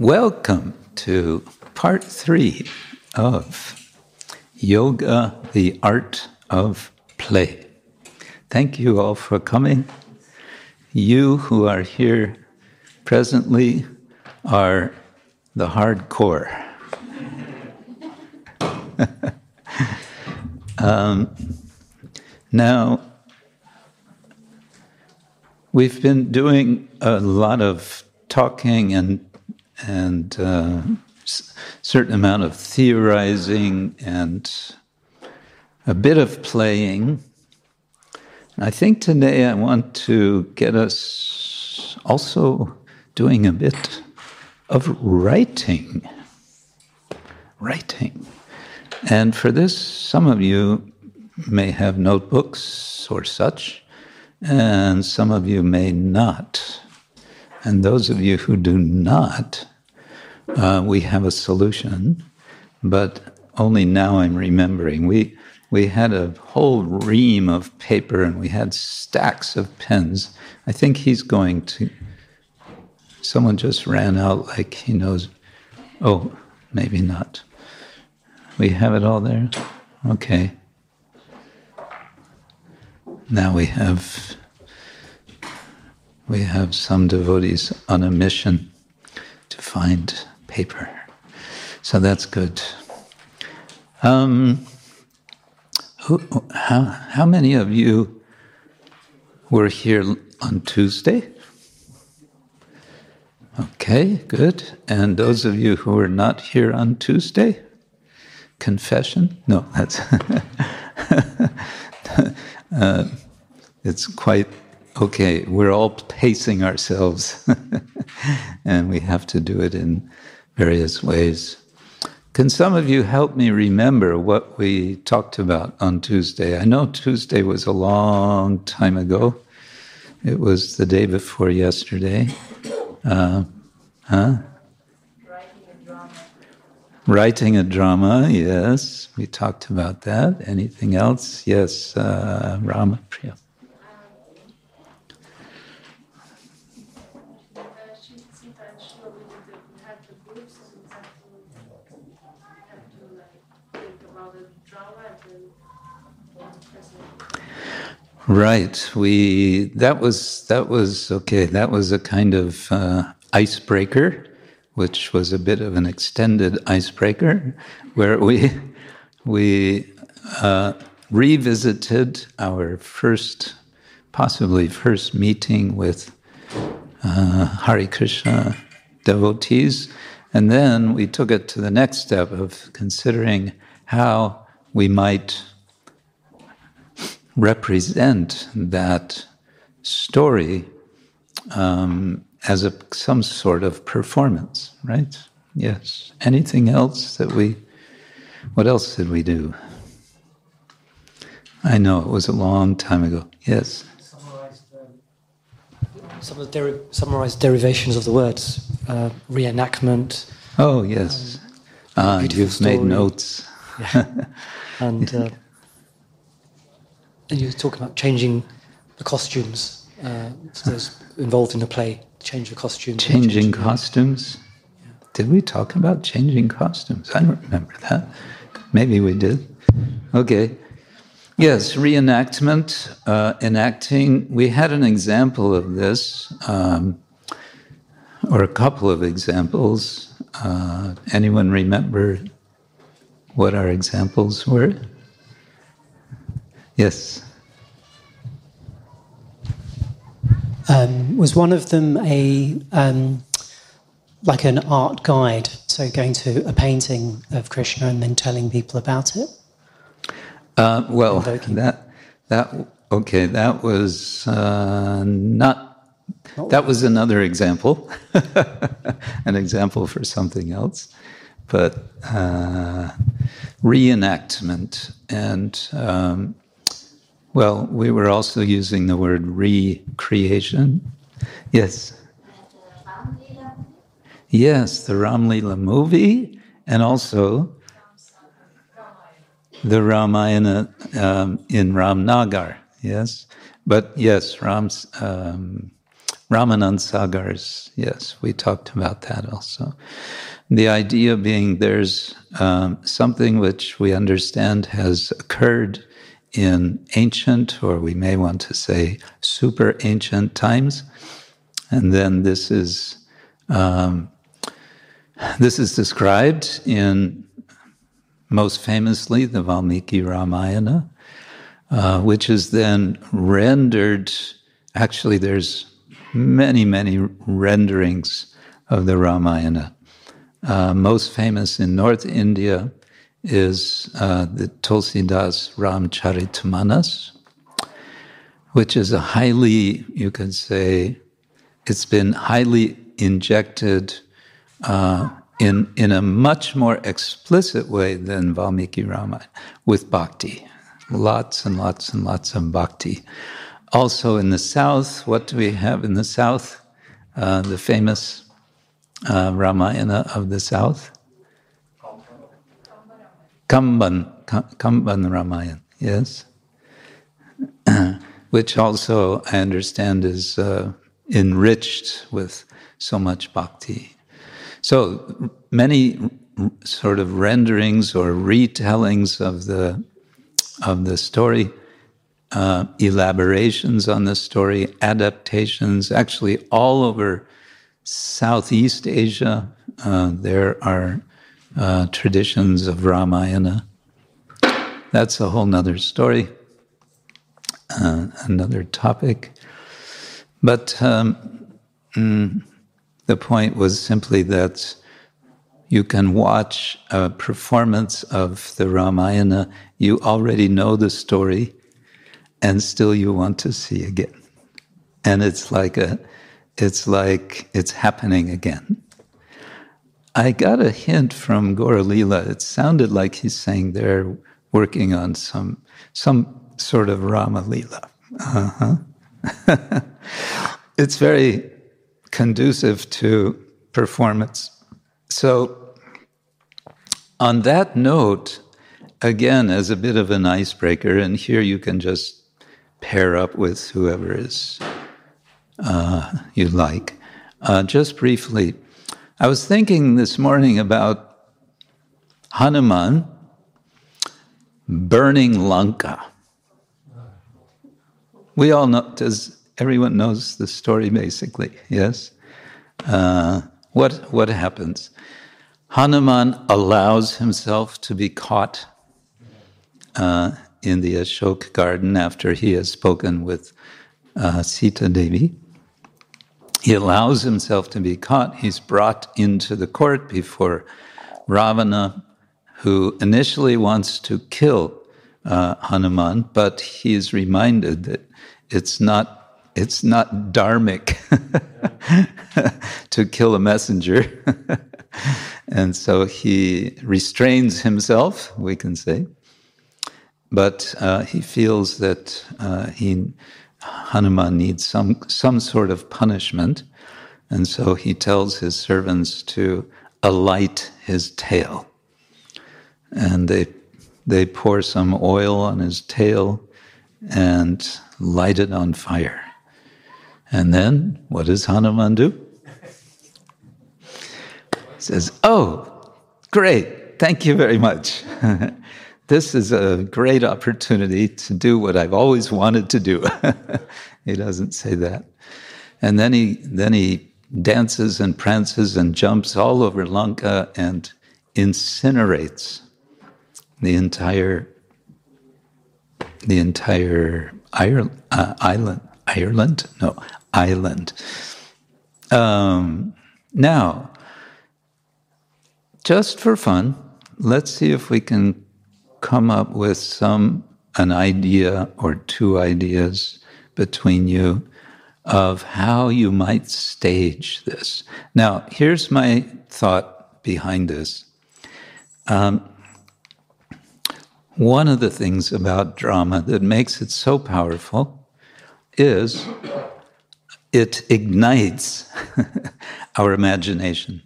Welcome to part three of Yoga, the Art of Play. Thank you all for coming. You who are here presently are the hardcore. um, now, we've been doing a lot of talking and and uh, certain amount of theorizing and a bit of playing. I think today I want to get us also doing a bit of writing. Writing. And for this, some of you may have notebooks or such, and some of you may not. And those of you who do not, uh, we have a solution, but only now I'm remembering. We we had a whole ream of paper and we had stacks of pens. I think he's going to. Someone just ran out like he knows. Oh, maybe not. We have it all there? Okay. Now we have we have some devotees on a mission to find paper. So that's good. Um, who, how, how many of you were here on Tuesday? Okay, good. And those of you who were not here on Tuesday? Confession? No, that's. uh, it's quite okay. We're all pacing ourselves, and we have to do it in various ways. Can some of you help me remember what we talked about on Tuesday? I know Tuesday was a long time ago. It was the day before yesterday. Uh, huh? Writing a drama. Writing a drama, yes. We talked about that. Anything else? Yes, uh, Rama Priya. Right. We that was that was okay. That was a kind of uh, icebreaker, which was a bit of an extended icebreaker, where we we uh, revisited our first, possibly first meeting with uh, Hare Krishna devotees, and then we took it to the next step of considering how we might represent that story um, as a, some sort of performance, right? Yes. Anything else that we, what else did we do? I know it was a long time ago. Yes. Some of the deri- summarized derivations of the words, uh, reenactment. Oh, yes. Um, uh, you've story. made notes. Yeah. And uh, and you were talking about changing the costumes. Uh, so involved in the play, change the costumes. Changing, changing costumes. Yeah. Did we talk about changing costumes? I don't remember that. Maybe we did. Okay. Yes, reenactment, uh, enacting. We had an example of this, um, or a couple of examples. Uh, anyone remember what our examples were? Yes. Um, was one of them a um, like an art guide? So going to a painting of Krishna and then telling people about it. Uh, well, Invoking. that that okay. That was uh, not. That was another example, an example for something else, but uh, reenactment and um, well, we were also using the word recreation. Yes. Yes, the Ramlila movie, and also the Ramayana um, in Ramnagar. Yes, but yes, Ram's um, Ramanand Sagars, yes, we talked about that also. The idea being there's um, something which we understand has occurred in ancient, or we may want to say super ancient times, and then this is um, this is described in most famously the Valmiki Ramayana, uh, which is then rendered. Actually, there's many, many renderings of the Ramayana. Uh, most famous in North India is uh, the Tulsidas Ramcharitmanas, which is a highly, you could say, it's been highly injected uh, in, in a much more explicit way than Valmiki Ramayana with bhakti. Lots and lots and lots of bhakti. Also in the south, what do we have in the south? Uh, the famous uh, Ramayana of the south? Kamban, Kamban Ramayana, yes. Which also, I understand, is uh, enriched with so much bhakti. So many sort of renderings or retellings of the of the story, uh, elaborations on the story, adaptations. Actually, all over Southeast Asia, uh, there are uh, traditions of Ramayana. That's a whole nother story, uh, another topic. But um, mm, the point was simply that you can watch a performance of the Ramayana, you already know the story, and still you want to see again. And it's like a it's like it's happening again. I got a hint from Gaura-lila. It sounded like he's saying they're working on some some sort of Rama Lila. Uh-huh. it's very conducive to performance. So, on that note, again, as a bit of an icebreaker, and here you can just pair up with whoever is uh, you like. Uh, just briefly, I was thinking this morning about Hanuman burning Lanka. We all know, does everyone knows the story basically, yes? Uh, what, what happens? Hanuman allows himself to be caught uh, in the Ashok garden after he has spoken with uh, Sita Devi. He allows himself to be caught. He's brought into the court before Ravana, who initially wants to kill uh, Hanuman, but he's reminded that it's not it's not dharmic to kill a messenger. and so he restrains himself, we can say. But uh, he feels that uh, he, Hanuman needs some, some sort of punishment. And so he tells his servants to alight his tail. And they, they pour some oil on his tail and light it on fire. And then what does Hanuman do? He says, Oh, great, thank you very much. this is a great opportunity to do what I've always wanted to do. he doesn't say that. And then he then he dances and prances and jumps all over Lanka and incinerates the entire the entire uh, island. Ireland? No, island. Um, now, just for fun, let's see if we can come up with some an idea or two ideas between you of how you might stage this. Now, here's my thought behind this. Um, one of the things about drama that makes it so powerful is it ignites our imagination.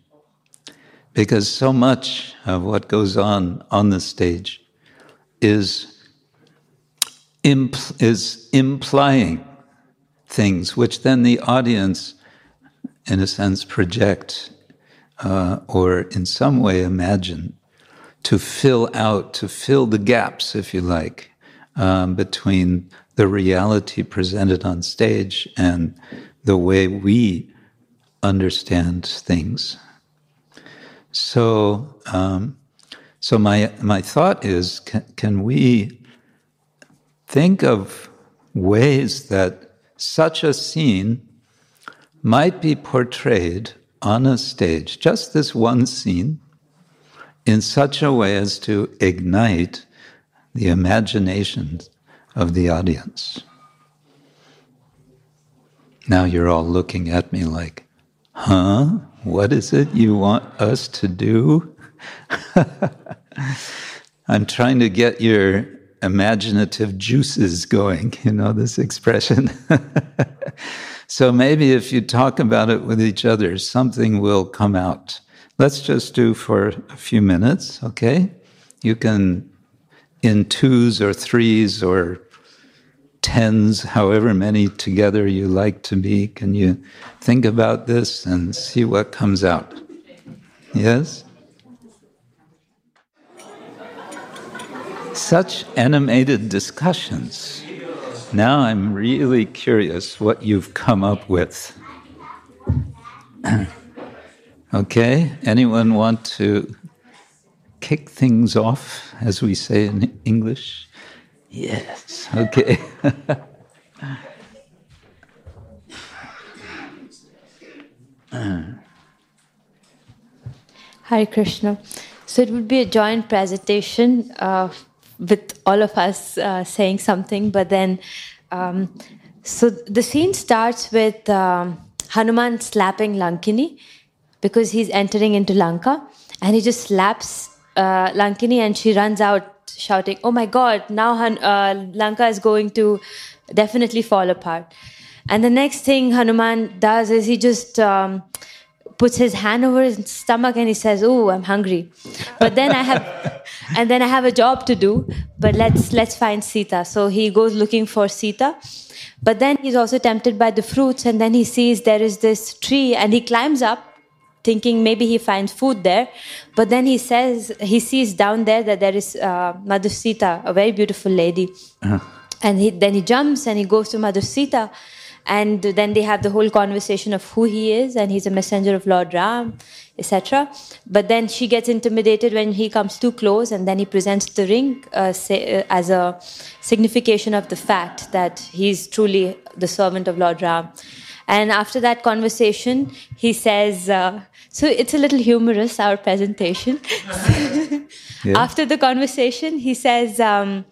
Because so much of what goes on on the stage is, impl- is implying things, which then the audience, in a sense, project uh, or in some way imagine to fill out, to fill the gaps, if you like, um, between the reality presented on stage and the way we understand things. So, um, so my my thought is, can, can we think of ways that such a scene might be portrayed on a stage, just this one scene, in such a way as to ignite the imaginations of the audience. Now you're all looking at me like, huh? What is it you want us to do? I'm trying to get your imaginative juices going, you know, this expression. so maybe if you talk about it with each other, something will come out. Let's just do for a few minutes, okay? You can, in twos or threes or tens, however many together you like to be, can you think about this and see what comes out? Yes? Such animated discussions. Now I'm really curious what you've come up with. okay, anyone want to kick things off, as we say in English? Yes, okay. Hare Krishna. So it would be a joint presentation uh, with all of us uh, saying something, but then, um, so the scene starts with um, Hanuman slapping Lankini because he's entering into Lanka, and he just slaps uh, Lankini, and she runs out shouting, "Oh my God! Now Han- uh, Lanka is going to definitely fall apart." And the next thing Hanuman does is he just um, puts his hand over his stomach and he says, "Oh, I'm hungry," but then I have, and then I have a job to do. But let's let's find Sita. So he goes looking for Sita. But then he's also tempted by the fruits, and then he sees there is this tree, and he climbs up thinking maybe he finds food there. But then he says, he sees down there that there is uh, Madhusita, a very beautiful lady. Uh-huh. And he, then he jumps and he goes to Madhusita. And then they have the whole conversation of who he is, and he's a messenger of Lord Ram, etc. But then she gets intimidated when he comes too close, and then he presents the ring uh, say, uh, as a signification of the fact that he's truly the servant of Lord Ram. And after that conversation, he says, uh, so it's a little humorous, our presentation. yeah. After the conversation, he says, um,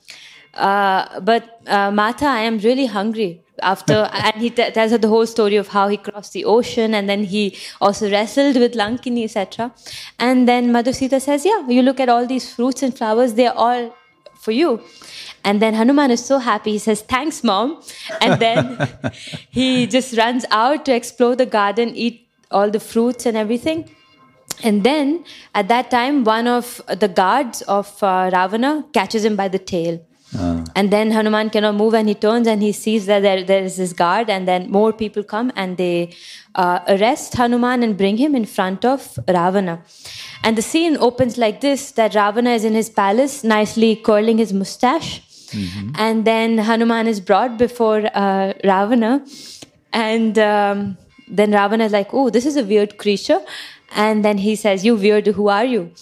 uh, but uh, Mata, I am really hungry. After and he t- tells her the whole story of how he crossed the ocean and then he also wrestled with Lankini, etc. And then Madhusita says, "Yeah, you look at all these fruits and flowers; they are all for you." And then Hanuman is so happy. He says, "Thanks, mom." And then he just runs out to explore the garden, eat all the fruits and everything. And then at that time, one of the guards of uh, Ravana catches him by the tail. Uh. And then Hanuman cannot move and he turns and he sees that there, there is this guard, and then more people come and they uh, arrest Hanuman and bring him in front of Ravana. And the scene opens like this that Ravana is in his palace, nicely curling his mustache. Mm-hmm. And then Hanuman is brought before uh, Ravana. And um, then Ravana is like, oh, this is a weird creature. And then he says, you weird, who are you?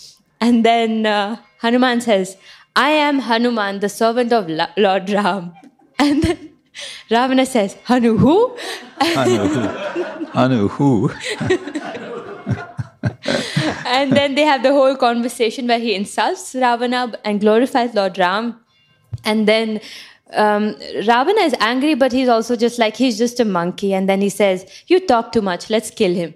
And then uh, Hanuman says, I am Hanuman, the servant of La- Lord Ram. And then Ravana says, Hanu who? Hanu who? Hanu who? and then they have the whole conversation where he insults Ravana and glorifies Lord Ram. And then um, Ravana is angry, but he's also just like, he's just a monkey. And then he says, You talk too much, let's kill him.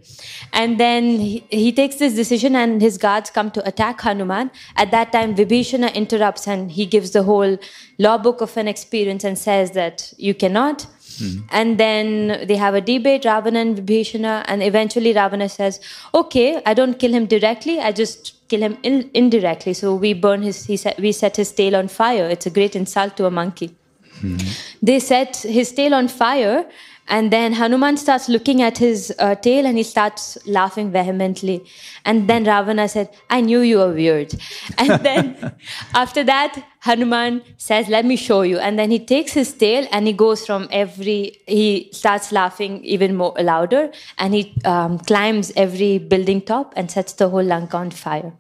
And then he, he takes this decision, and his guards come to attack Hanuman. At that time, Vibhishana interrupts and he gives the whole law book of an experience and says that you cannot. Mm-hmm. And then they have a debate, Ravana and Vibhishana, and eventually Ravana says, Okay, I don't kill him directly, I just kill him in- indirectly. So we burn his, he set, we set his tail on fire. It's a great insult to a monkey. Mm-hmm. They set his tail on fire, And then Hanuman starts looking at his uh, tail and he starts laughing vehemently. And then Ravana said, I knew you were weird. And then after that, Hanuman says, Let me show you. And then he takes his tail and he goes from every, he starts laughing even more louder and he um, climbs every building top and sets the whole Lanka on fire.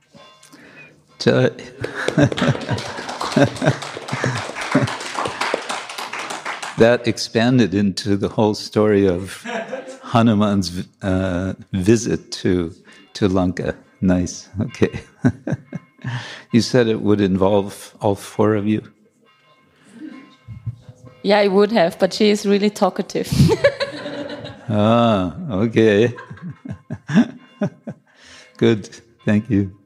That expanded into the whole story of Hanuman's uh, visit to to Lanka. Nice. Okay. you said it would involve all four of you. Yeah, I would have, but she is really talkative. Ah, okay. Good. Thank you.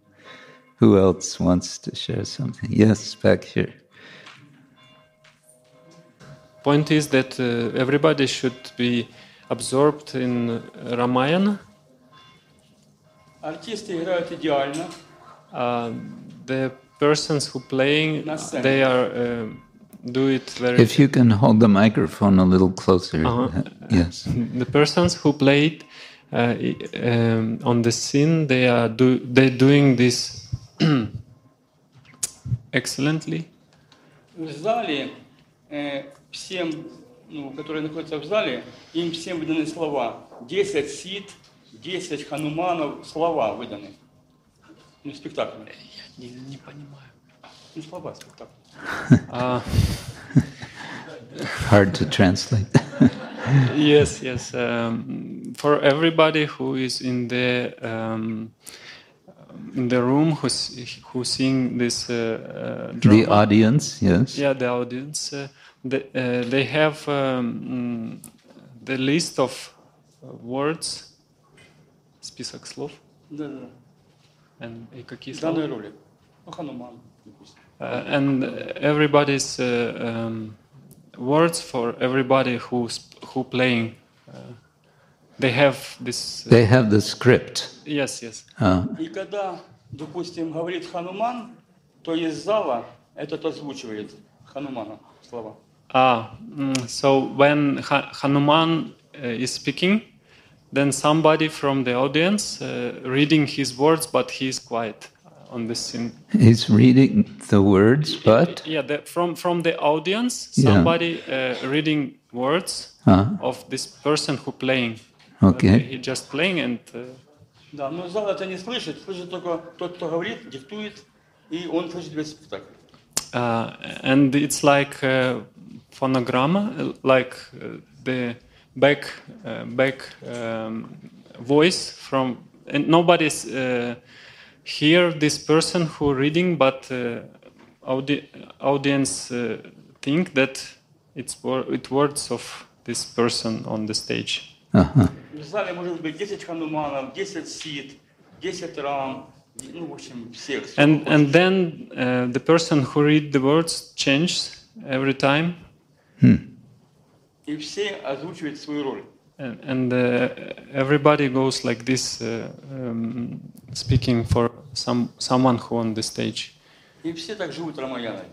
Who else wants to share something? Yes, back here Point is that uh, everybody should be absorbed in uh, Ramayana. Артисты играют идеально. Uh, the persons who playing, На сцене. they are uh, do it very. If you can hold the microphone a little closer. Uh-huh. uh, yes. the persons who played uh, i- um, on the scene, they are do they doing this excellently. В зале э, всем, ну, которые находятся в зале, им всем выданы слова. 10 сит, 10 хануманов, слова выданы. Ну, спектакль. Я не, не понимаю. Ну, слова спектакля. Uh, Hard to translate. yes, yes. Um, for everybody who is in the um, in the room who's who seeing this uh, uh, drama, the audience, yes. yeah, the audience, uh, the, uh, they have um, mm, the list of uh, words, список слов, Да, да. and и какие В слова? данной роли. Ну, хануман, допустим. Uh, and everybody's uh, um, words for everybody who's who playing. Uh, they have this. uh, They have the script. yes, yes. Uh, И когда, допустим, говорит хануман, то из зала этот озвучивает ханумана слова. Ah, mm, so when ha- Hanuman uh, is speaking, then somebody from the audience uh, reading his words, but he's quiet uh, on the scene. he's reading the words, but yeah, the, from from the audience, Yeah. somebody uh, reading words uh, of this person who playing. Okay. he just playing and. Uh, Да, но зал это не слышит, слышит только тот, кто говорит, диктует, и он слышит весь спектакль. uh, and it's like uh, phonogramma, uh, like uh, the back uh, back um, voice from, and nobody's uh, hear this person who reading, but uh, audi- audience uh, think that it's wor- it words of this person on the stage. uh-huh. В зале может быть 10 хануманов, 10 сит, 10 рам, ну, в общем, всех. сколько And хочешь. and then uh, the person who read the words changes every time. И все озвучивают свою роль. And, and uh, everybody goes like this, uh, um, speaking for some someone who on the stage, И все так живут Рамаяной.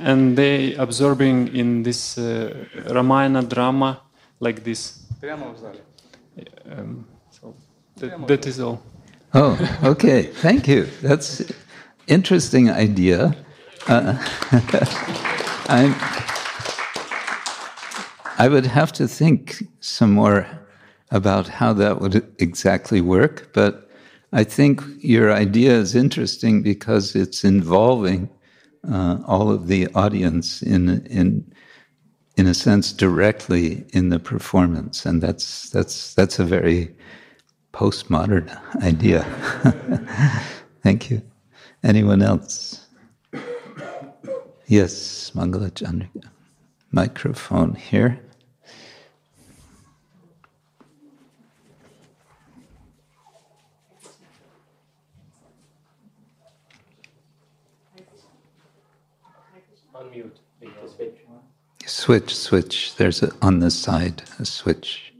and they absorbing in this uh, Ramayana drama like this. Прямо в зале. Um, so that, that is all. Oh, okay. Thank you. That's interesting idea. Uh, I'm, I would have to think some more about how that would exactly work, but I think your idea is interesting because it's involving uh, all of the audience in in in a sense directly in the performance, and that's that's that's a very postmodern idea. Thank you. Anyone else? Yes, Mangala. Microphone here. Switch, switch. There's a, on the side a switch.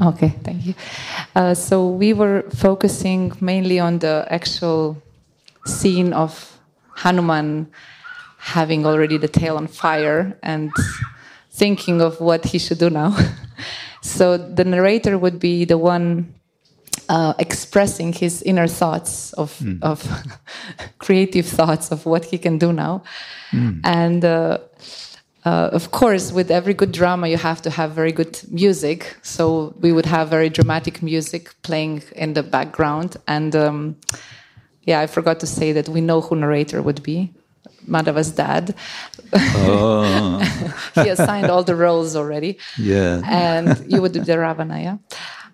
Okay, thank you. Uh, so we were focusing mainly on the actual scene of Hanuman having already the tail on fire and thinking of what he should do now. so the narrator would be the one uh, expressing his inner thoughts of, Hmm. of creative thoughts of what he can do now. Hmm. And uh, uh, of course, with every good drama, you have to have very good music. So we would have very dramatic music playing in the background. And um, yeah, I forgot to say that we know who narrator would be. Madhava's dad. Oh, he assigned all the roles already yeah. and you would do the Ravana, yeah.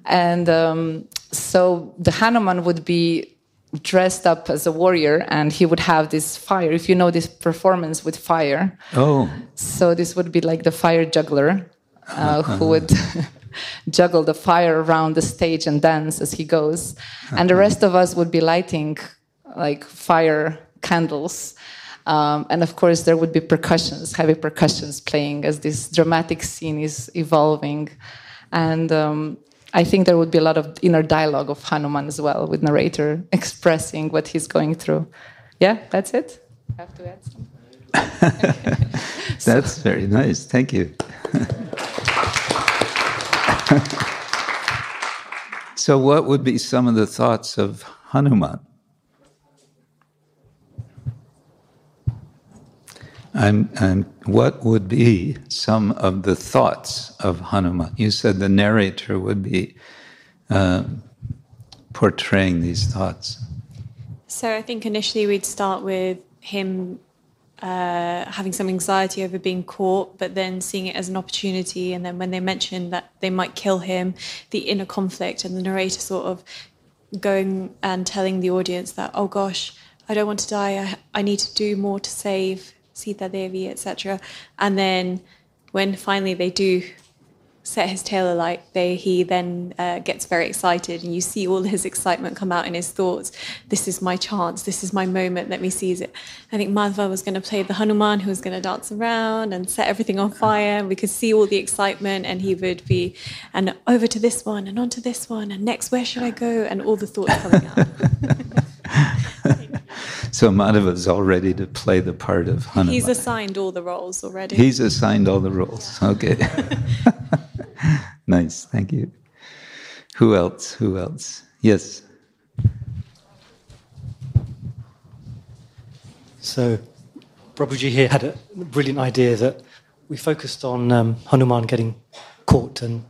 And um, so the Hanuman would be dressed up as a warrior, and he would have this fire. If you know this performance with fire, Oh, so this would be like the fire juggler, uh, who would juggle the fire around the stage and dance as he goes, and the rest of us would be lighting like fire candles. Um, and of course, there would be percussions, heavy percussions playing as this dramatic scene is evolving. And um, I think there would be a lot of inner dialogue of Hanuman as well, with narrator expressing what he's going through. Yeah, that's it. Have to add something. that's very nice. Thank you. so, what would be some of the thoughts of Hanuman? I'm, what would be some of the thoughts of Hanuman? You said the narrator would be um, portraying these thoughts. So I think initially we'd start with him uh, having some anxiety over being caught, but then seeing it as an opportunity. And then when they mentioned that they might kill him, the inner conflict and the narrator sort of going and telling the audience that, oh gosh, I don't want to die. I, I need to do more to save Sita Devi, etc. And then when finally they do set his tail alight, they, he then uh, gets very excited, and you see all his excitement come out in his thoughts. This is my chance. This is my moment. Let me seize it. I think Madhava was going to play the Hanuman, who was going to dance around and set everything on fire. We could see all the excitement, and he would be, and over to this one, and onto this one, and next, where should I go? And all the thoughts coming out. So Madhava's all ready to play the part of Hanuman. He's assigned all the roles already. He's assigned all the roles. Okay. nice. Thank you. Who else? Who else? Yes. So, Prabhuji here had a brilliant idea that we focused on um, Hanuman getting caught and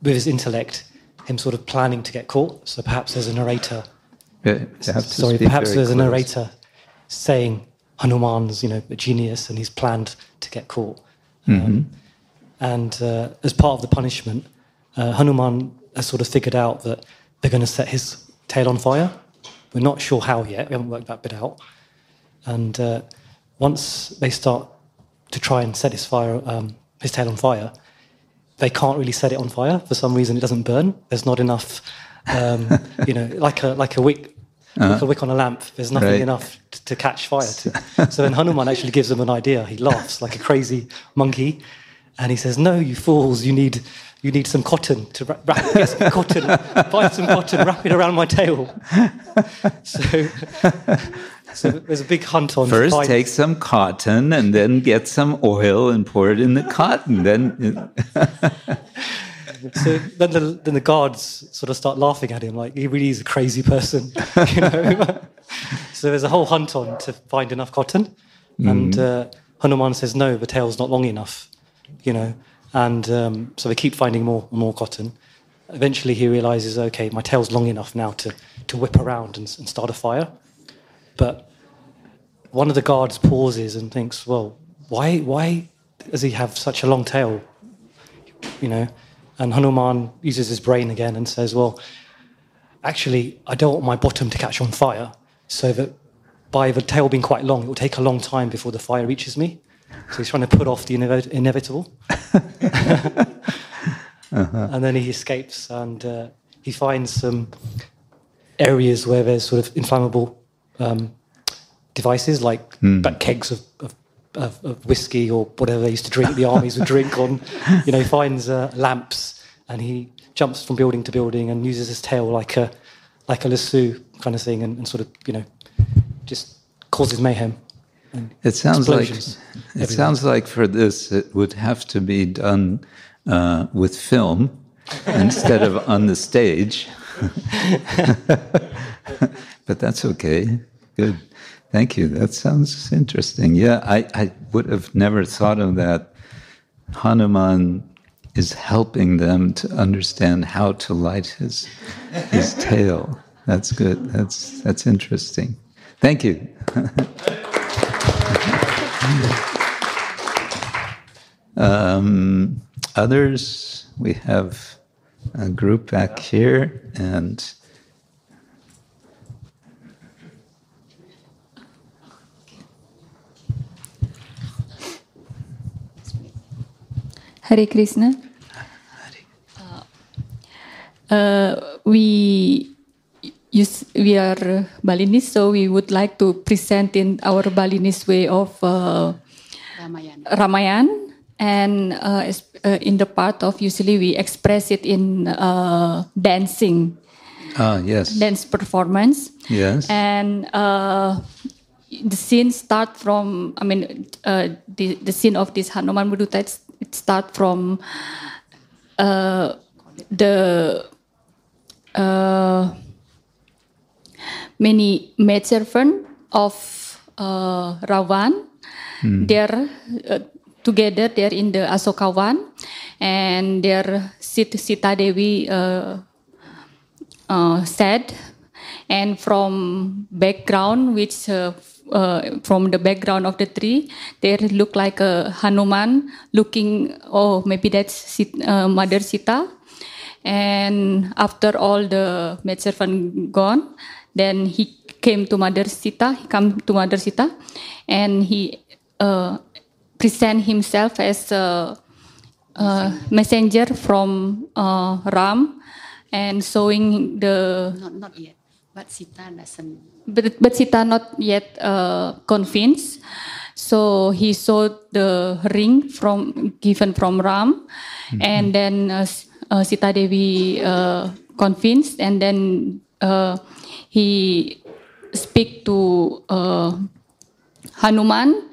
with his intellect, him sort of planning to get caught. So perhaps there's a narrator. Yeah, you have to Sorry, perhaps there's a narrator saying Hanuman's, you know, a genius and he's planned to get caught. Mm-hmm. Um, and uh, as part of the punishment, uh, Hanuman has sort of figured out that they're going to set his tail on fire. We're not sure how yet. We haven't worked that bit out. And uh, once they start to try and set his fire, um, his tail on fire, they can't really set it on fire for some reason. It doesn't burn. There's not enough, um, you know, like a like a wick, Uh-huh. like a wick on a lamp. There's nothing Right. enough t- to catch fire. To. so then Hanuman actually gives them an idea. He laughs like a crazy monkey, and he says, "No, you fools! You need." You need some cotton to wrap, wrap yes, cotton. Buy some cotton, wrap it around my tail. So, so there's a big hunt on. to First, find- take some cotton and then get some oil and pour it in the cotton. Then, So then the, then the guards sort of start laughing at him, like he really is a crazy person, you know. so there's a whole hunt on to find enough cotton, and uh, Hanuman says no, the tail's not long enough, you know, and um, so they keep finding more and more cotton. Eventually, he realizes, okay, my tail's long enough now to to whip around and, and start a fire, but one of the guards pauses and thinks, well, why why does he have such a long tail? you know. And Hanuman uses his brain again and says, Well, actually, I don't want my bottom to catch on fire, so that by the tail being quite long, it will take a long time before the fire reaches me. So he's trying to put off the inevit- inevitable. And then he escapes and uh, he finds some areas where there's sort of inflammable um, devices like like kegs of, of, of, of whiskey or whatever they used to drink, the armies would drink on. You know, he finds uh, lamps and he jumps from building to building and uses his tail like a like a lasso kind of thing and, and sort of you know just causes mayhem. It sounds like it everywhere. sounds like for this it would have to be done uh, with film instead of on the stage. but that's okay. Good. Thank you. That sounds interesting. Yeah, I, I would have never thought of that. Hanuman is helping them to understand how to light his his tail. That's good. That's that's interesting. Thank you. Um, others, we have a group back here, and Hare Krishna. Uh, we use we are Balinese, so we would like to present in our Balinese way of uh, Ramayan, and uh, uh, in the part of usually we express it in uh, dancing, ah, yes, dance performance. yes, and uh, the scene start from i mean uh, the, the scene of this hanuman Buduta, it's- it start from uh, the uh, many maidservant of uh, ravan they're uh, together they're in the asokawan and they're sit sita devi uh, uh, said. And from background which uh, uh, from the background of the tree there look like a hanuman looking oh maybe that's uh, mother sita and after all the maidservant gone then he came to mother sita he come to mother sita and he uh, present himself as a, a messenger from uh, ram and showing the Not, not yet. But Sita doesn't. but, but Sita not yet uh, convinced. So he saw the ring from given from Ram, and then uh, uh, Sita Devi uh, convinced, and then uh, he speak to uh, Hanuman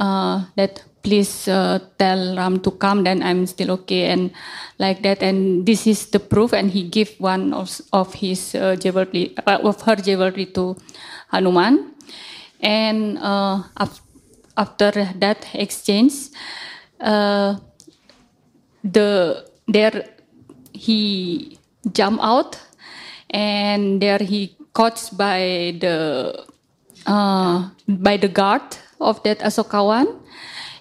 uh, that please uh, tell Ram to come, then I'm still okay, and like that. And this is the proof. And he gave one of, of his uh, jewelry, uh, of her jewelry to Hanuman. And uh, after that exchange, uh, the there he jump out, and there he caught by the uh, by the guard of that Asokawan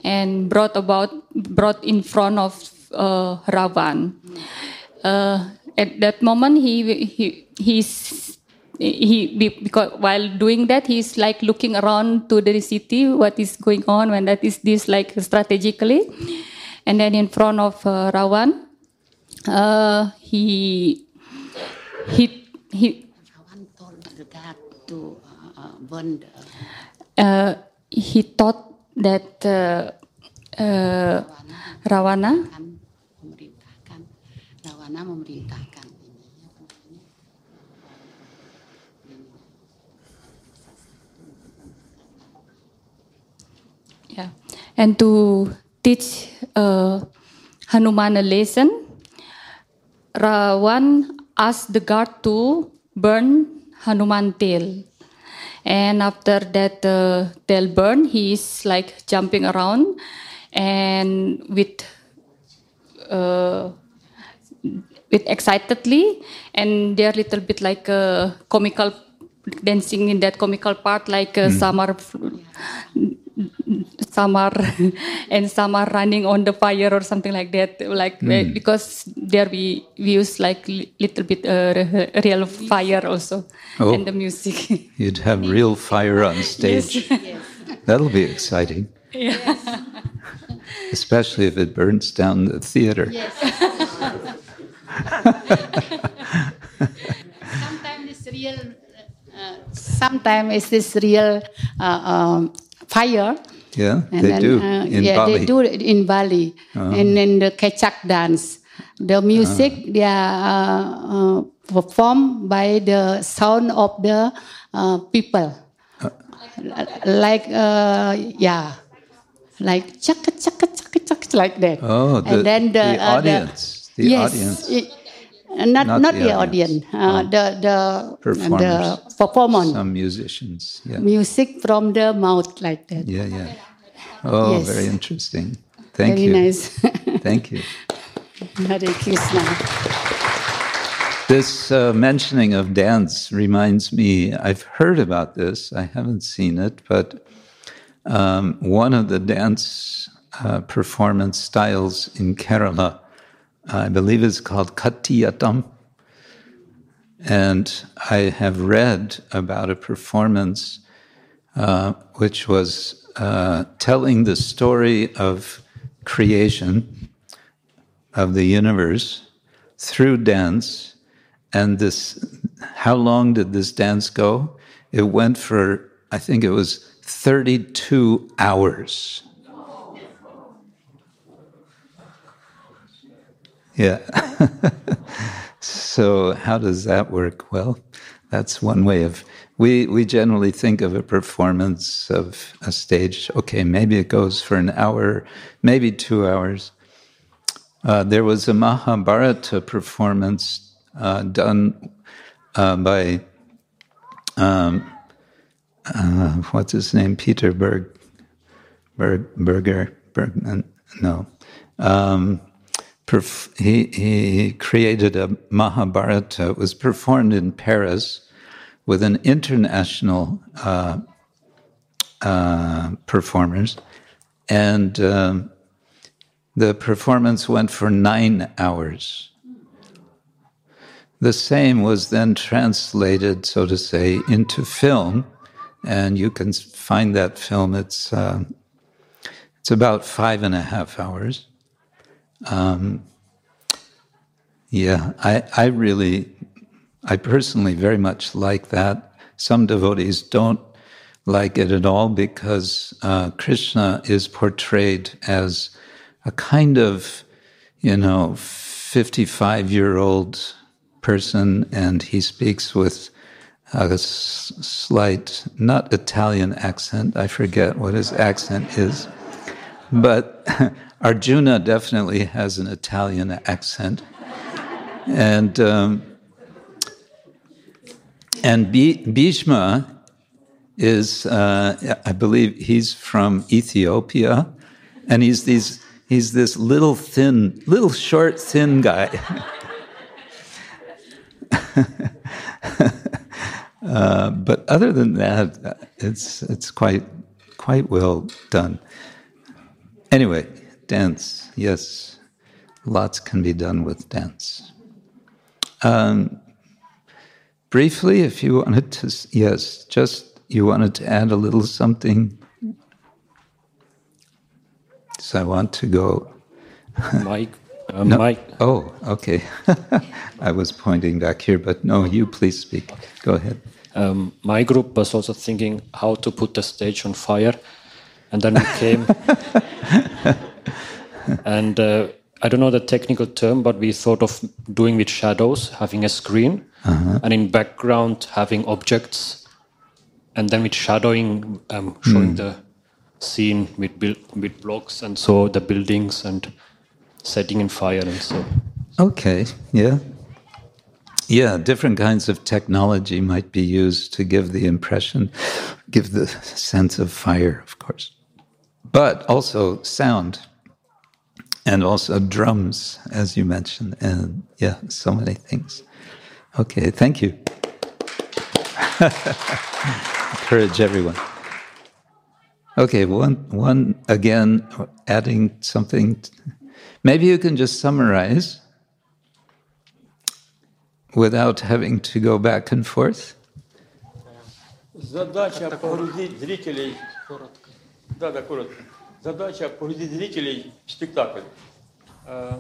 and brought about brought in front of uh, Ravan. Uh, at that moment, he he he's he because while doing that, he's like looking around to the city, what is going on, when that is this like strategically, and then in front of uh, Ravan, uh, he he he Rawan told the guard to uh, uh, burn the uh, he thought that uh, uh, Rawana? Kan memerintahkan. Rawana memerintahkan. Ini yeah, and to teach uh, Hanuman a lesson, Rawan asked the guard to burn Hanuman tail. And after that uh, burn, he is like jumping around. And with uh, with excitedly and they're a little bit like uh, comical dancing in that comical part like uh, Samar are and Samar running on the fire or something like that like uh, because there we, we use like little bit uh, real fire also Oh. in the music you'd have real fire on stage. Yes, That'll be exciting, yes. especially if it burns down the theater. yes. sometimes it's real uh, sometimes it's this real uh, um, fire Yeah, And they then, do uh, in yeah, Bali. they do it in Bali, and then the kecak dance. The music they are uh, uh, performed by the sound of the uh, people. like uh, yeah, like chaka chaka chaka chaka like that. Oh, the, and then the, the audience. The, yes, audience. it- not Not not, the the, audience. Oh. audience, uh, the the Performers. the performance Some musicians. Yeah. music from the mouth like that. Yeah, yeah. Oh, Yes. very interesting. Thank you. Very you. nice. Thank you. Hare Krishna. This uh, mentioning of dance reminds me, I've heard about this, I haven't seen it, but um, one of the dance uh, performance styles in Kerala, I believe it's called Kutiyattam. And I have read about a performance uh, which was uh, telling the story of creation of the universe through dance. And this, how long did this dance go? It went for, I think it was 32 hours. Yeah. so how does that work? Well, that's one way of we we generally think of a performance of a stage. Okay, maybe it goes for an hour, maybe two hours. Uh, there was a Mahabharata performance uh, done uh, by um, uh, what's his name, Peter Berg, Berg Berger Bergman. No, um, perf- he he created a Mahabharata. It was performed in Paris with an international uh, uh, performers, and. Um, the performance went for nine hours. The same was then translated, so to say, into film, and you can find that film. It's uh, it's about five and a half hours. Um, yeah, I I really, I personally very much like that. Some devotees don't like it at all because uh, Krishna is portrayed as a kind of, you know, 55 year old person, and he speaks with a s- slight, not Italian accent, I forget what his accent is, but Arjuna definitely has an Italian accent. And, um, and Bhi- Bhishma is, uh, I believe he's from Ethiopia, and he's these he's this little thin, little short, thin guy. uh, but other than that, it's it's quite quite well done. Anyway, dance, yes, lots can be done with dance. Um, briefly, if you wanted to, yes, just you wanted to add a little something. So I want to go. Mike, uh, No. Mike, Oh, okay. I was pointing back here, but no, you please speak. Go ahead. um, my group was also thinking how to put the stage on fire, and then we came, and uh, I don't know the technical term, but we thought of doing with shadows, having a screen, and in background having objects, and then with shadowing, um, showing the scene with build, with blocks and so the buildings and setting in fire and so. Okay, yeah. Yeah, different kinds of technology might be used to give the impression, give the sense of fire, of course But also sound, and also drums, as you mentioned, and yeah, so many things. Okay, thank you. Encourage everyone. Okay, one, one again, adding something. Maybe you can just summarize without having to go back and forth. Задача погрузить зрителей... Да, да, коротко. Задача погрузить зрителей в спектакль. Uh,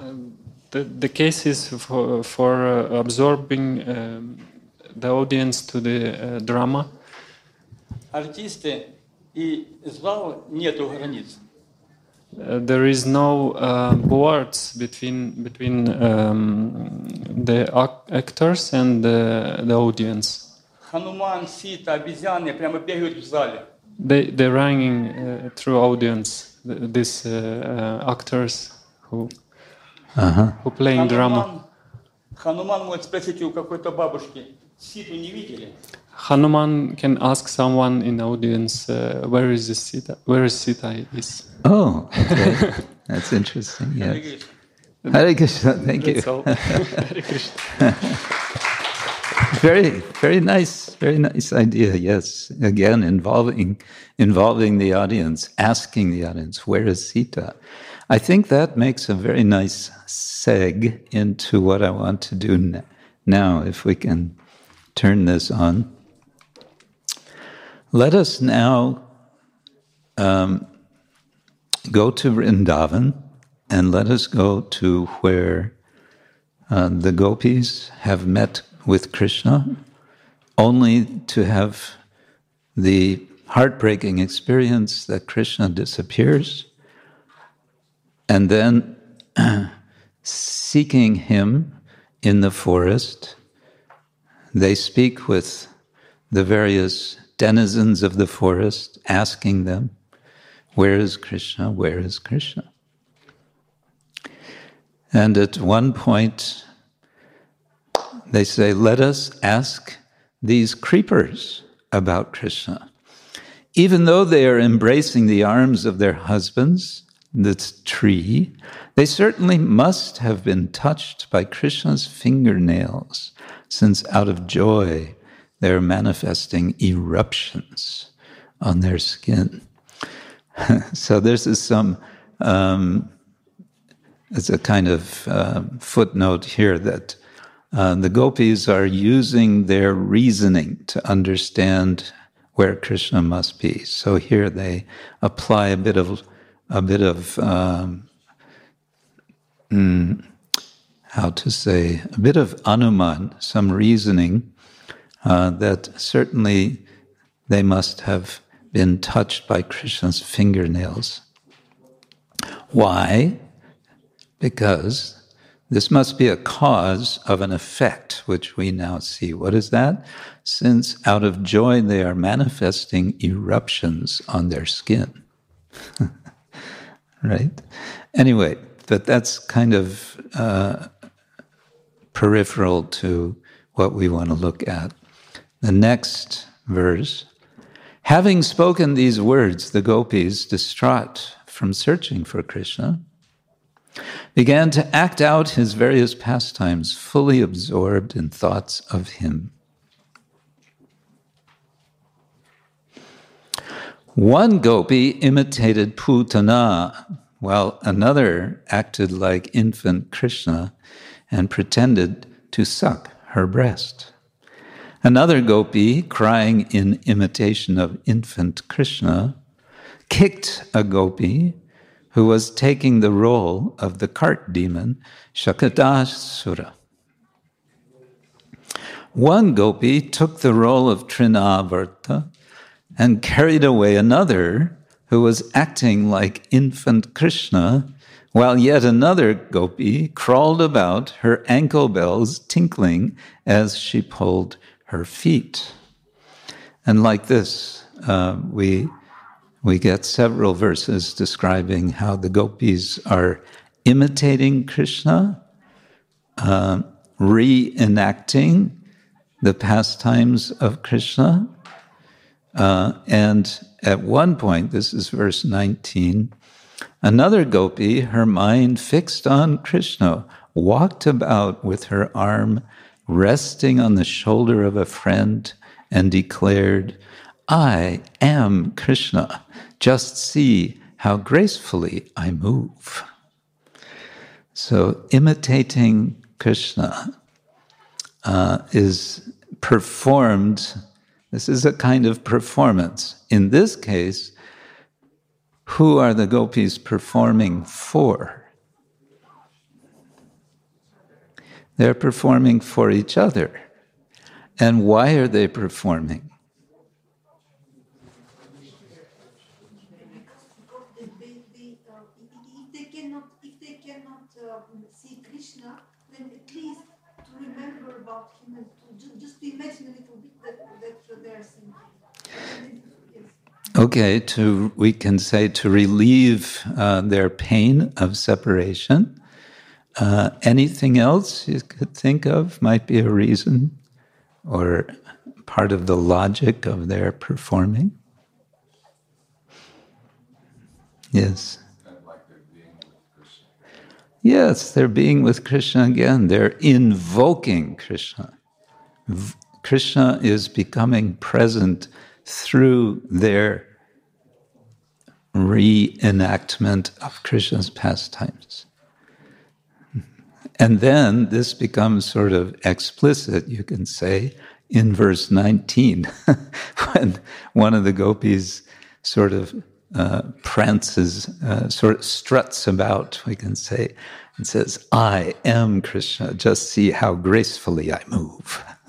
um, the, the case is for, for uh, absorbing um, the audience to the uh, drama. Артисты и зал нету границ. Uh, there is no uh, words between between um, the ac- actors and the, the audience. Хануман, Сита, обезьяны прямо бегают в зале. They they're running uh, through audience. th- These uh, uh, actors who who playing drama. Хануман, Хануман может спросить у какой-то бабушки, Ситу не видели? Hanuman can ask someone in audience uh, where is the Sita? Where is Sita? Is Oh, okay. That's interesting. Yes. Hare Krishna. Thank you. That's all. Hare Krishna. very, very nice, very nice idea. Yes, again, involving involving the audience, asking the audience, "Where is Sita?" I think that makes a very nice seg into what I want to do now. If we can turn this on, let us now um, go to Vrindavan and let us go to where uh, the gopis have met with Krishna, only to have the heartbreaking experience that Krishna disappears, and then seeking him in the forest, they speak with the various denizens of the forest, asking them, Where is Krishna? Where is Krishna? And at one point, they say, Let us ask these creepers about Krishna. Even though they are embracing the arms of their husbands, this tree, they certainly must have been touched by Krishna's fingernails, since out of joy they are manifesting eruptions on their skin. so this is some um, it's a kind of uh, footnote here that uh, the gopis are using their reasoning to understand where Krishna must be. So here they apply a bit of a bit of um, mm, how to say a bit of anuman, some reasoning uh, that certainly they must have been touched by Krishna's fingernails. Why? Because this must be a cause of an effect, which we now see. What is that? Since out of joy they are manifesting eruptions on their skin. right? Anyway, but that's kind of uh, peripheral to what we want to look at. The next verse Having spoken these words, the gopis, distraught from searching for Krishna, began to act out his various pastimes, fully absorbed in thoughts of him. One gopi imitated Putana, while another acted like infant Krishna and pretended to suck her breast. Another gopi, crying in imitation of infant Krishna, kicked a gopi who was taking the role of the cart demon, Shakatasura. One gopi took the role of Trinavarta and carried away another who was acting like infant Krishna, while yet another gopi crawled about, her ankle bells tinkling as she pulled her feet. And like this, uh, we we get several verses describing how the gopis are imitating Krishna, uh, reenacting the pastimes of Krishna. Uh, and at one point, this is verse 19, another gopi, her mind fixed on Krishna, walked about with her arm resting on the shoulder of a friend and declared, I am Krishna. Just see how gracefully I move. So, imitating Krishna uh, is performed. This is a kind of performance. In this case, who are the gopis performing for? They're performing for each other. And why are they performing? if they cannot, if they cannot uh, see Krishna, then at least to remember about him and to ju- just to imagine a little bit that, that's what they're saying. Okay, to we can say to relieve uh, their pain of separation. Uh, anything else you could think of might be a reason or part of the logic of their performing. Yes. Yes, they're being with Krishna again. They're invoking Krishna. V- Krishna is becoming present through their reenactment of Krishna's pastimes. And then this becomes sort of explicit, you can say, in verse 19, when one of the gopis sort of uh, prances, uh, sort of struts about, we can say, and says, I am Krishna, just see how gracefully I move.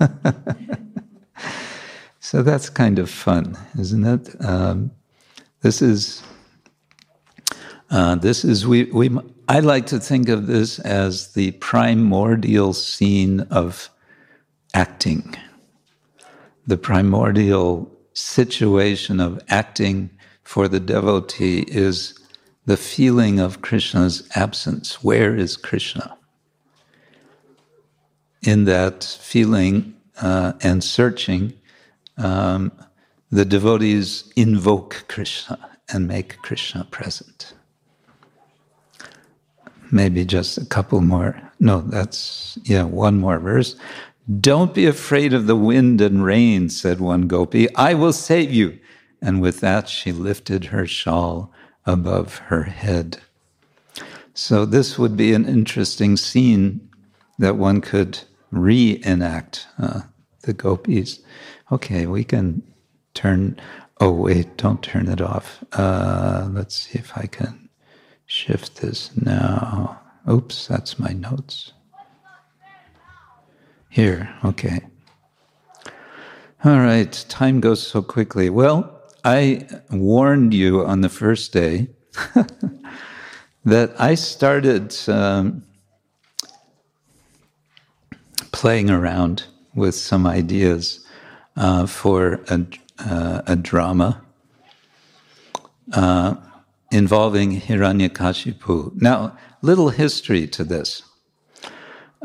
so that's kind of fun, isn't it? Um, this is, uh, this is, we, we, I like to think of this as the primordial scene of acting, the primordial situation of acting for the devotee is the feeling of Krishna's absence. Where is Krishna? In that feeling uh, and searching, um, the devotees invoke Krishna and make Krishna present. Maybe just a couple more. No, that's, yeah, one more verse. Don't be afraid of the wind and rain, said one gopi. I will save you. And with that, she lifted her shawl above her head. So, this would be an interesting scene that one could reenact uh, the gopis. Okay, we can turn. Oh, wait, don't turn it off. Uh, let's see if I can shift this now. Oops, that's my notes. Here, okay. All right, time goes so quickly. Well, I warned you on the first day that I started um, playing around with some ideas uh, for a, uh, a drama uh, involving Hiranyakashipu. Now, little history to this.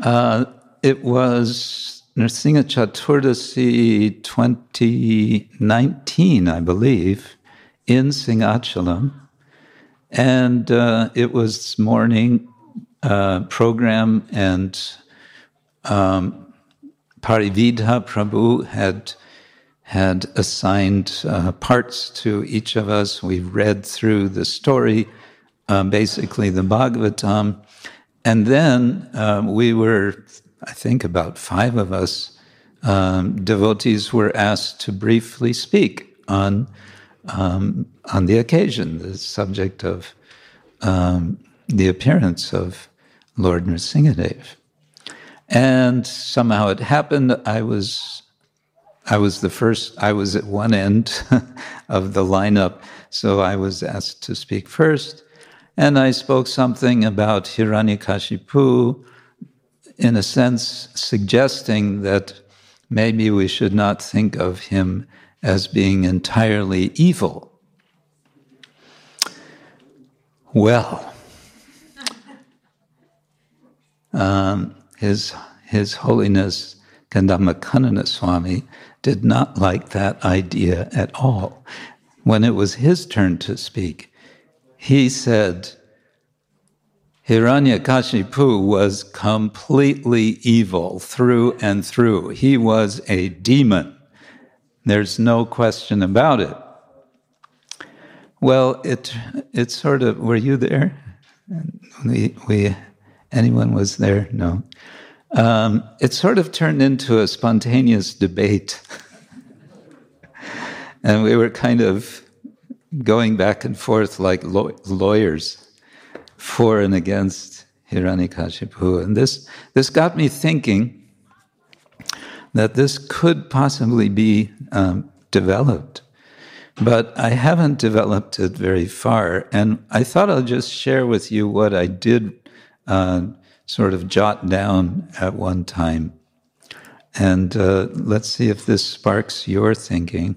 Uh, it was Nrsimha Chaturdasi 2019, I believe, in Singhachalam. And uh, it was morning uh, program, and um, Parividha Prabhu had had assigned uh, parts to each of us. We read through the story, uh, basically the Bhagavatam, and then um, we were I think about five of us um, devotees were asked to briefly speak on um, on the occasion, the subject of um, the appearance of Lord Nrsingadev. And somehow it happened. I was I was the first. I was at one end of the lineup, so I was asked to speak first, and I spoke something about Hiranyakashipu in a sense, suggesting that maybe we should not think of him as being entirely evil. Well, um, his, his Holiness Kadamba Kanana Swami did not like that idea at all. When it was his turn to speak, he said, Hiranyakashipu was completely evil through and through. He was a demon. There's no question about it. Well, it it sort of were you there? We we anyone was there? No. Um, it sort of turned into a spontaneous debate, and we were kind of going back and forth like law- lawyers for and against Hiranyakashipu. And this, this got me thinking that this could possibly be um, developed. But I haven't developed it very far. And I thought I'll just share with you what I did uh, sort of jot down at one time. and uh, let's see if this sparks your thinking.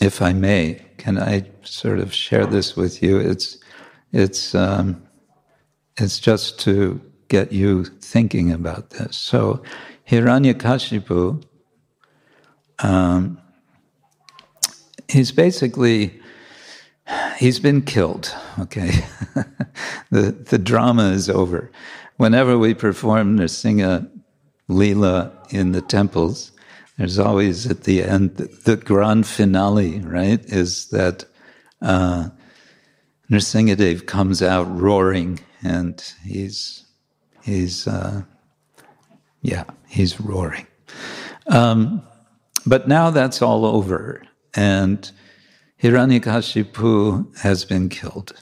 If I may, can I sort of share this with you? It's, it's, um, it's just to get you thinking about this. So, Hiranyakashipu, um, he's basically he's been killed. Okay, the the drama is over. Whenever we perform Nrsinga Leela in the temples, there's always at the end the, the grand finale. Right, is that uh, Nrsingadev comes out roaring, and he's he's uh, yeah he's roaring. Um, but now that's all over, and Hiranyakashipu has been killed.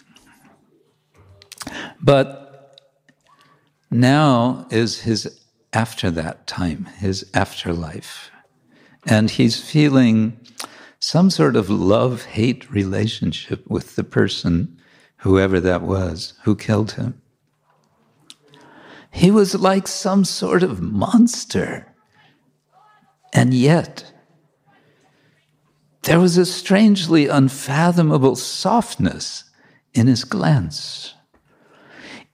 But now is his after that time, his afterlife. And he's feeling some sort of love hate relationship with the person, whoever that was, who killed him. He was like some sort of monster. And yet, there was a strangely unfathomable softness in his glance.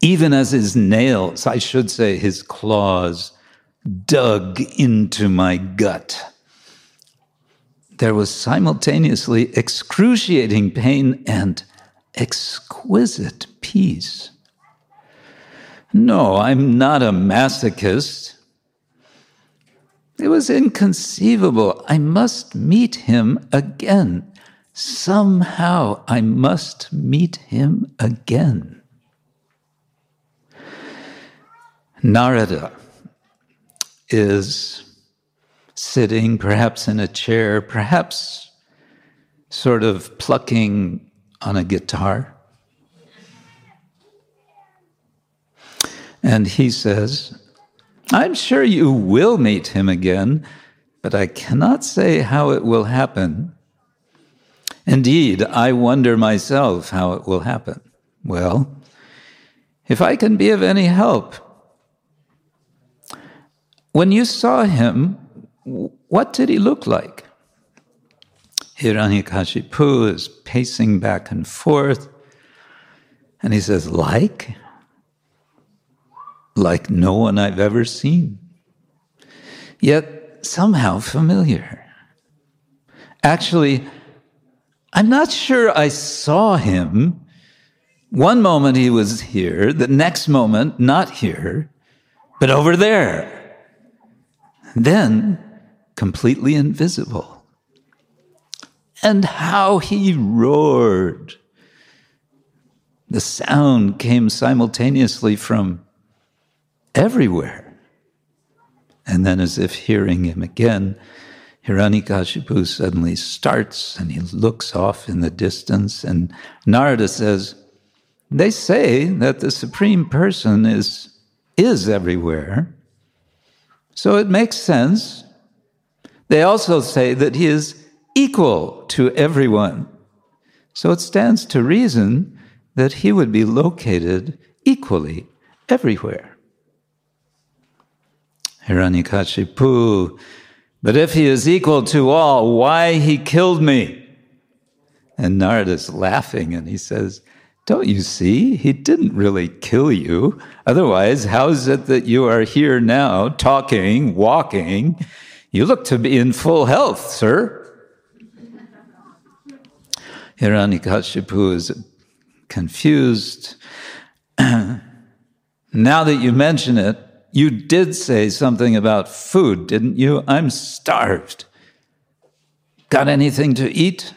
Even as his nails, I should say his claws, dug into my gut, there was simultaneously excruciating pain and exquisite peace. No, I'm not a masochist. It was inconceivable. I must meet him again. Somehow I must meet him again. Narada is sitting, perhaps in a chair, perhaps sort of plucking on a guitar. And he says, I'm sure you will meet him again, but I cannot say how it will happen. Indeed, I wonder myself how it will happen. Well, if I can be of any help, when you saw him, what did he look like? Hiranyakashipu is pacing back and forth, and he says, Like? Like no one I've ever seen, yet somehow familiar. Actually, I'm not sure I saw him. One moment he was here, the next moment not here, but over there. Then completely invisible. And how he roared. The sound came simultaneously from everywhere. And then, as if hearing him again, Hiranyakashipu suddenly starts and he looks off in the distance. And Narada says, They say that the Supreme Person is, is everywhere. So it makes sense. They also say that he is equal to everyone. So it stands to reason that he would be located equally everywhere. Hiranyakashipu, but if he is equal to all, why he killed me? And Narada's laughing and he says, Don't you see? He didn't really kill you. Otherwise, how is it that you are here now, talking, walking? You look to be in full health, sir. Hiranyakashipu is confused. now that you mention it, you did say something about food, didn't you? I'm starved. Got anything to eat?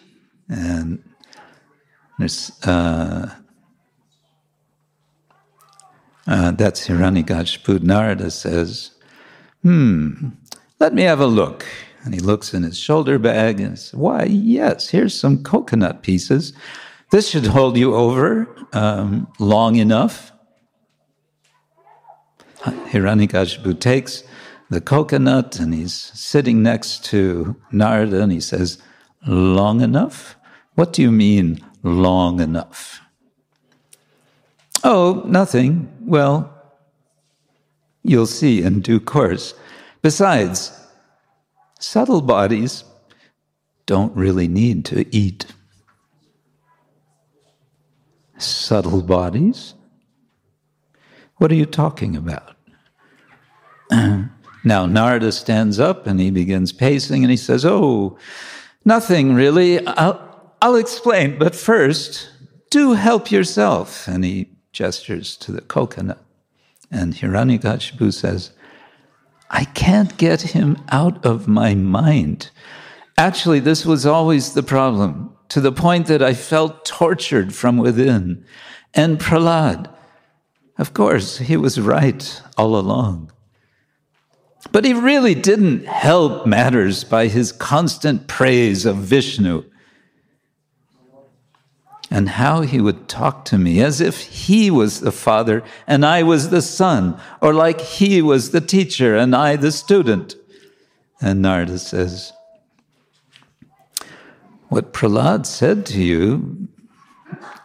And there's, uh, uh, that's Hiranyakashipu. Narada says, hmm, let me have a look. And he looks in his shoulder bag and says, why, yes, here's some coconut pieces. This should hold you over um, long enough. Hiranyakashipu takes the coconut and he's sitting next to Narada and he says, Long enough? What do you mean, long enough? Oh, nothing. Well, you'll see in due course. Besides, subtle bodies don't really need to eat. Subtle bodies? What are you talking about? now, Narada stands up and he begins pacing and he says, Oh, nothing really. I'll, I'll explain, but first, do help yourself. And he gestures to the coconut. And Hiranyakashipu says, I can't get him out of my mind. Actually, this was always the problem, to the point that I felt tortured from within. And Prahlad, of course, he was right all along. But he really didn't help matters by his constant praise of Vishnu and how he would talk to me as if he was the father and I was the son, or like he was the teacher and I the student. And Narada says, What Prahlad said to you,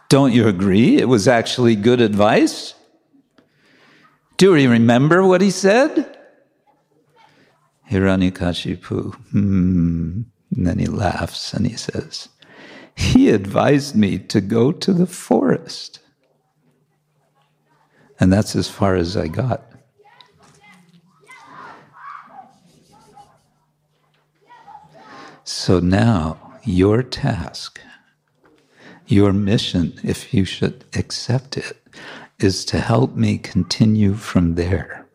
don't you agree? It was actually good advice? Do you remember what he said? Hiranyakashipu, hmm. And then he laughs and he says, he advised me to go to the forest. And that's as far as I got. So now, your task, your mission, if you should accept it, is to help me continue from there.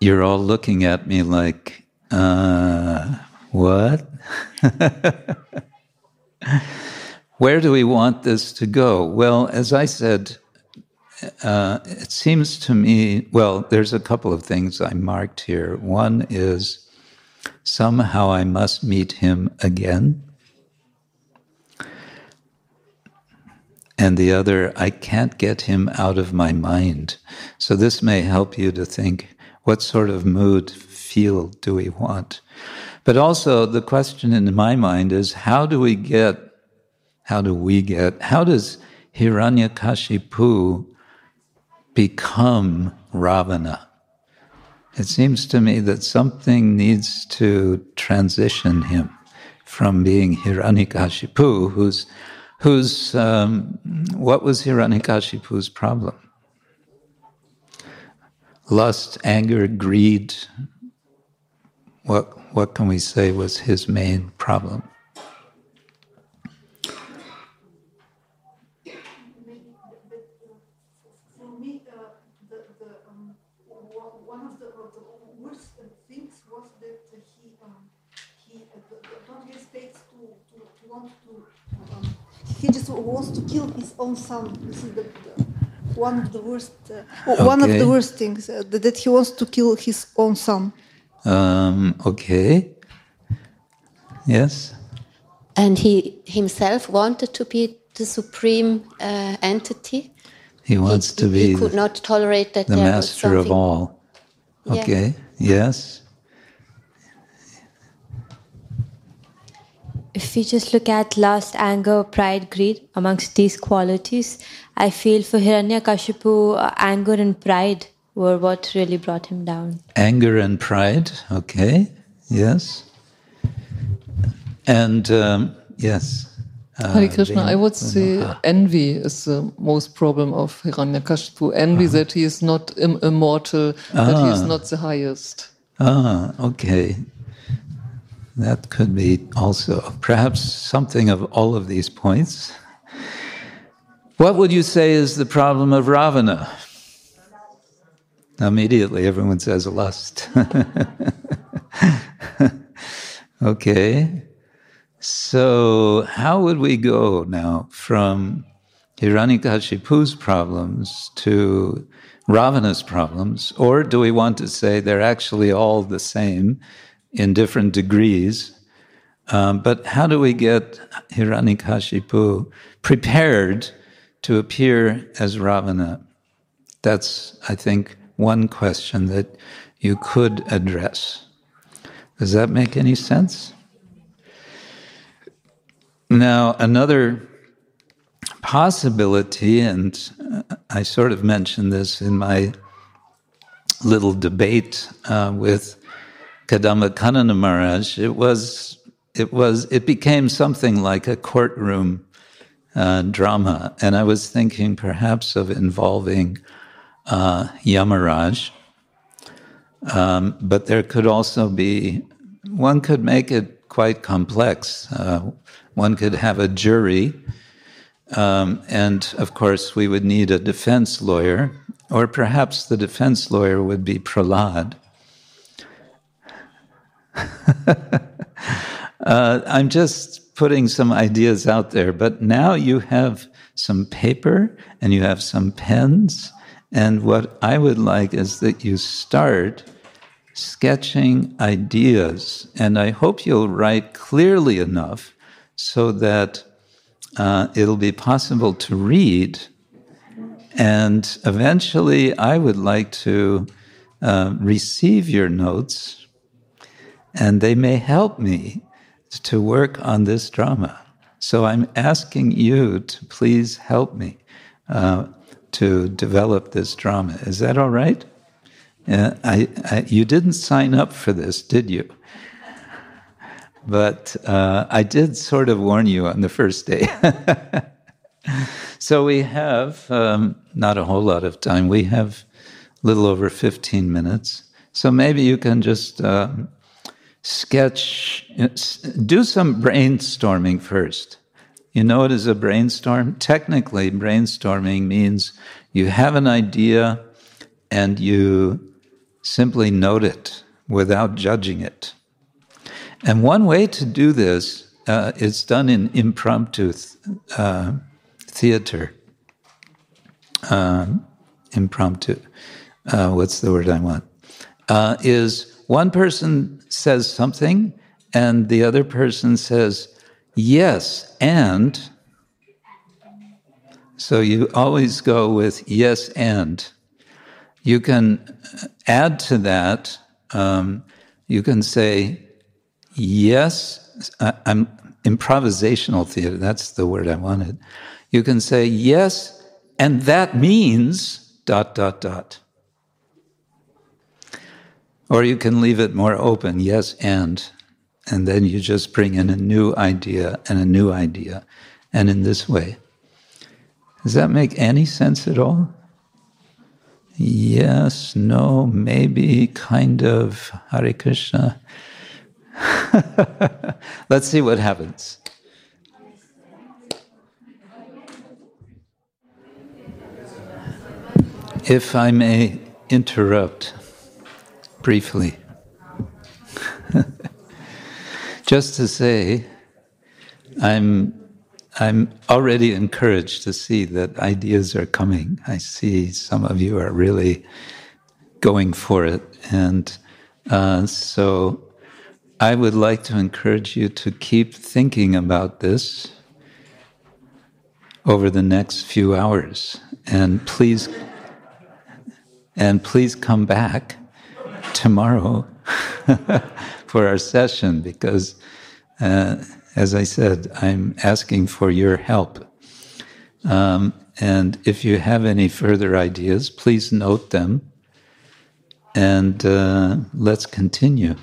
You're all looking at me like, uh, what? Where do we want this to go? Well, as I said, uh, it seems to me, well, there's a couple of things I marked here. One is somehow I must meet him again. And the other, I can't get him out of my mind. So this may help you to think what sort of mood, feel do we want? But also, the question in my mind is how do we get, how do we get, how does Hiranyakashipu become Ravana? It seems to me that something needs to transition him from being Hiranyakashipu, who's, who's um, what was Hiranyakashipu's problem? Lust, anger, greed. What what can we say was his main problem? He wants to kill his own son. This is the, the one of the worst, uh, okay. one of the worst things uh, that he wants to kill his own son. Um, okay. Yes. And he himself wanted to be the supreme uh, entity. He wants he, to be. He could not tolerate that. The master of all. Okay. Yeah. Yes. If we just look at lust, anger, pride, greed, amongst these qualities, I feel for Hiranyakashipu, uh, anger and pride were what really brought him down. Anger and pride, okay, yes. And um, yes. Uh, Hare Krishna, I would say envy is the most problem of Hiranyakashipu. Envy uh-huh. that he is not Im immortal, ah. that he is ah. not the highest. Ah, okay. That could be also perhaps something of all of these points. What would you say is the problem of Ravana? Immediately, everyone says lust. okay. So, how would we go now from Hiranyakashipu's problems to Ravana's problems? Or do we want to say they're actually all the same in different degrees? Um, but how do we get Hiranyakashipu prepared to appear as Ravana? That's, I think, one question that you could address. Does that make any sense? Now, another possibility, and I sort of mentioned this in my little debate uh, with Kadamba Maharaj, it was, it was, it became something like a courtroom uh, drama. And I was thinking perhaps of involving uh, Yamaraj. Um, but there could also be, one could make it quite complex. Uh, one could have a jury, um, and of course, we would need a defense lawyer, or perhaps the defense lawyer would be Prahlad. uh, I'm just putting some ideas out there, but now you have some paper and you have some pens. And what I would like is that you start sketching ideas. And I hope you'll write clearly enough so that uh, it'll be possible to read. And eventually, I would like to uh, receive your notes, and they may help me to work on this drama. So I'm asking you to please help me uh, to develop this drama. Is that all right? Uh, I, I, you didn't sign up for this, did you? But uh, I did sort of warn you on the first day. so we have um, not a whole lot of time. We have a little over 15 minutes. So maybe you can just uh, sketch, do some brainstorming first. You know what is a brainstorm? Technically, brainstorming means you have an idea and you simply note it without judging it. And one way to do this uh, is done in impromptu uh, theater. Um, impromptu, uh, what's the word I want? Uh, is one person says something and the other person says, yes, and. So you always go with yes, and. You can add to that, um, you can say, yes, I, I'm improvisational theater, that's the word I wanted. You can say, yes, and that means dot, dot, dot. Or you can leave it more open, yes, and. And then you just bring in a new idea and a new idea. And in this way. Does that make any sense at all? Yes, no, maybe, kind of. Hare Krishna. Let's see what happens. If I may interrupt briefly, just to say, I'm I'm already encouraged to see that ideas are coming. I see some of you are really going for it. And uh, so I would like to encourage you to keep thinking about this over the next few hours. And please, and please come back tomorrow for our session because. Uh, as I said, I'm asking for your help. Um, and if you have any further ideas, please note them. And uh, let's continue.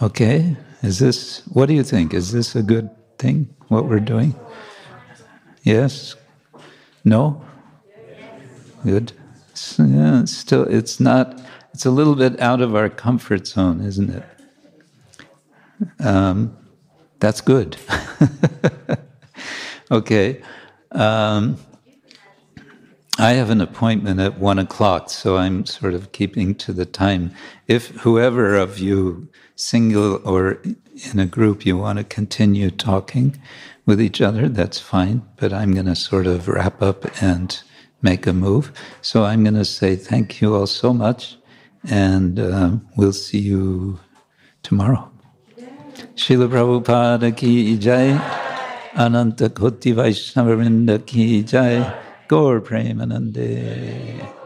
Okay? Is this, what do you think? Is this a good thing, what we're doing? Yes? No? Good. Yeah, still, it's not, it's a little bit out of our comfort zone, isn't it? Um, that's good. okay. Um, I have an appointment at one o'clock, so I'm sort of keeping to the time. If whoever of you, single or in a group, you want to continue talking with each other, that's fine. But I'm going to sort of wrap up and make a move. So I'm going to say thank you all so much, and um, we'll see you tomorrow. Srila Prabhupada ki jai. Ananta Koti Vaishnava Vrinda ki jai. Gaur Premanande.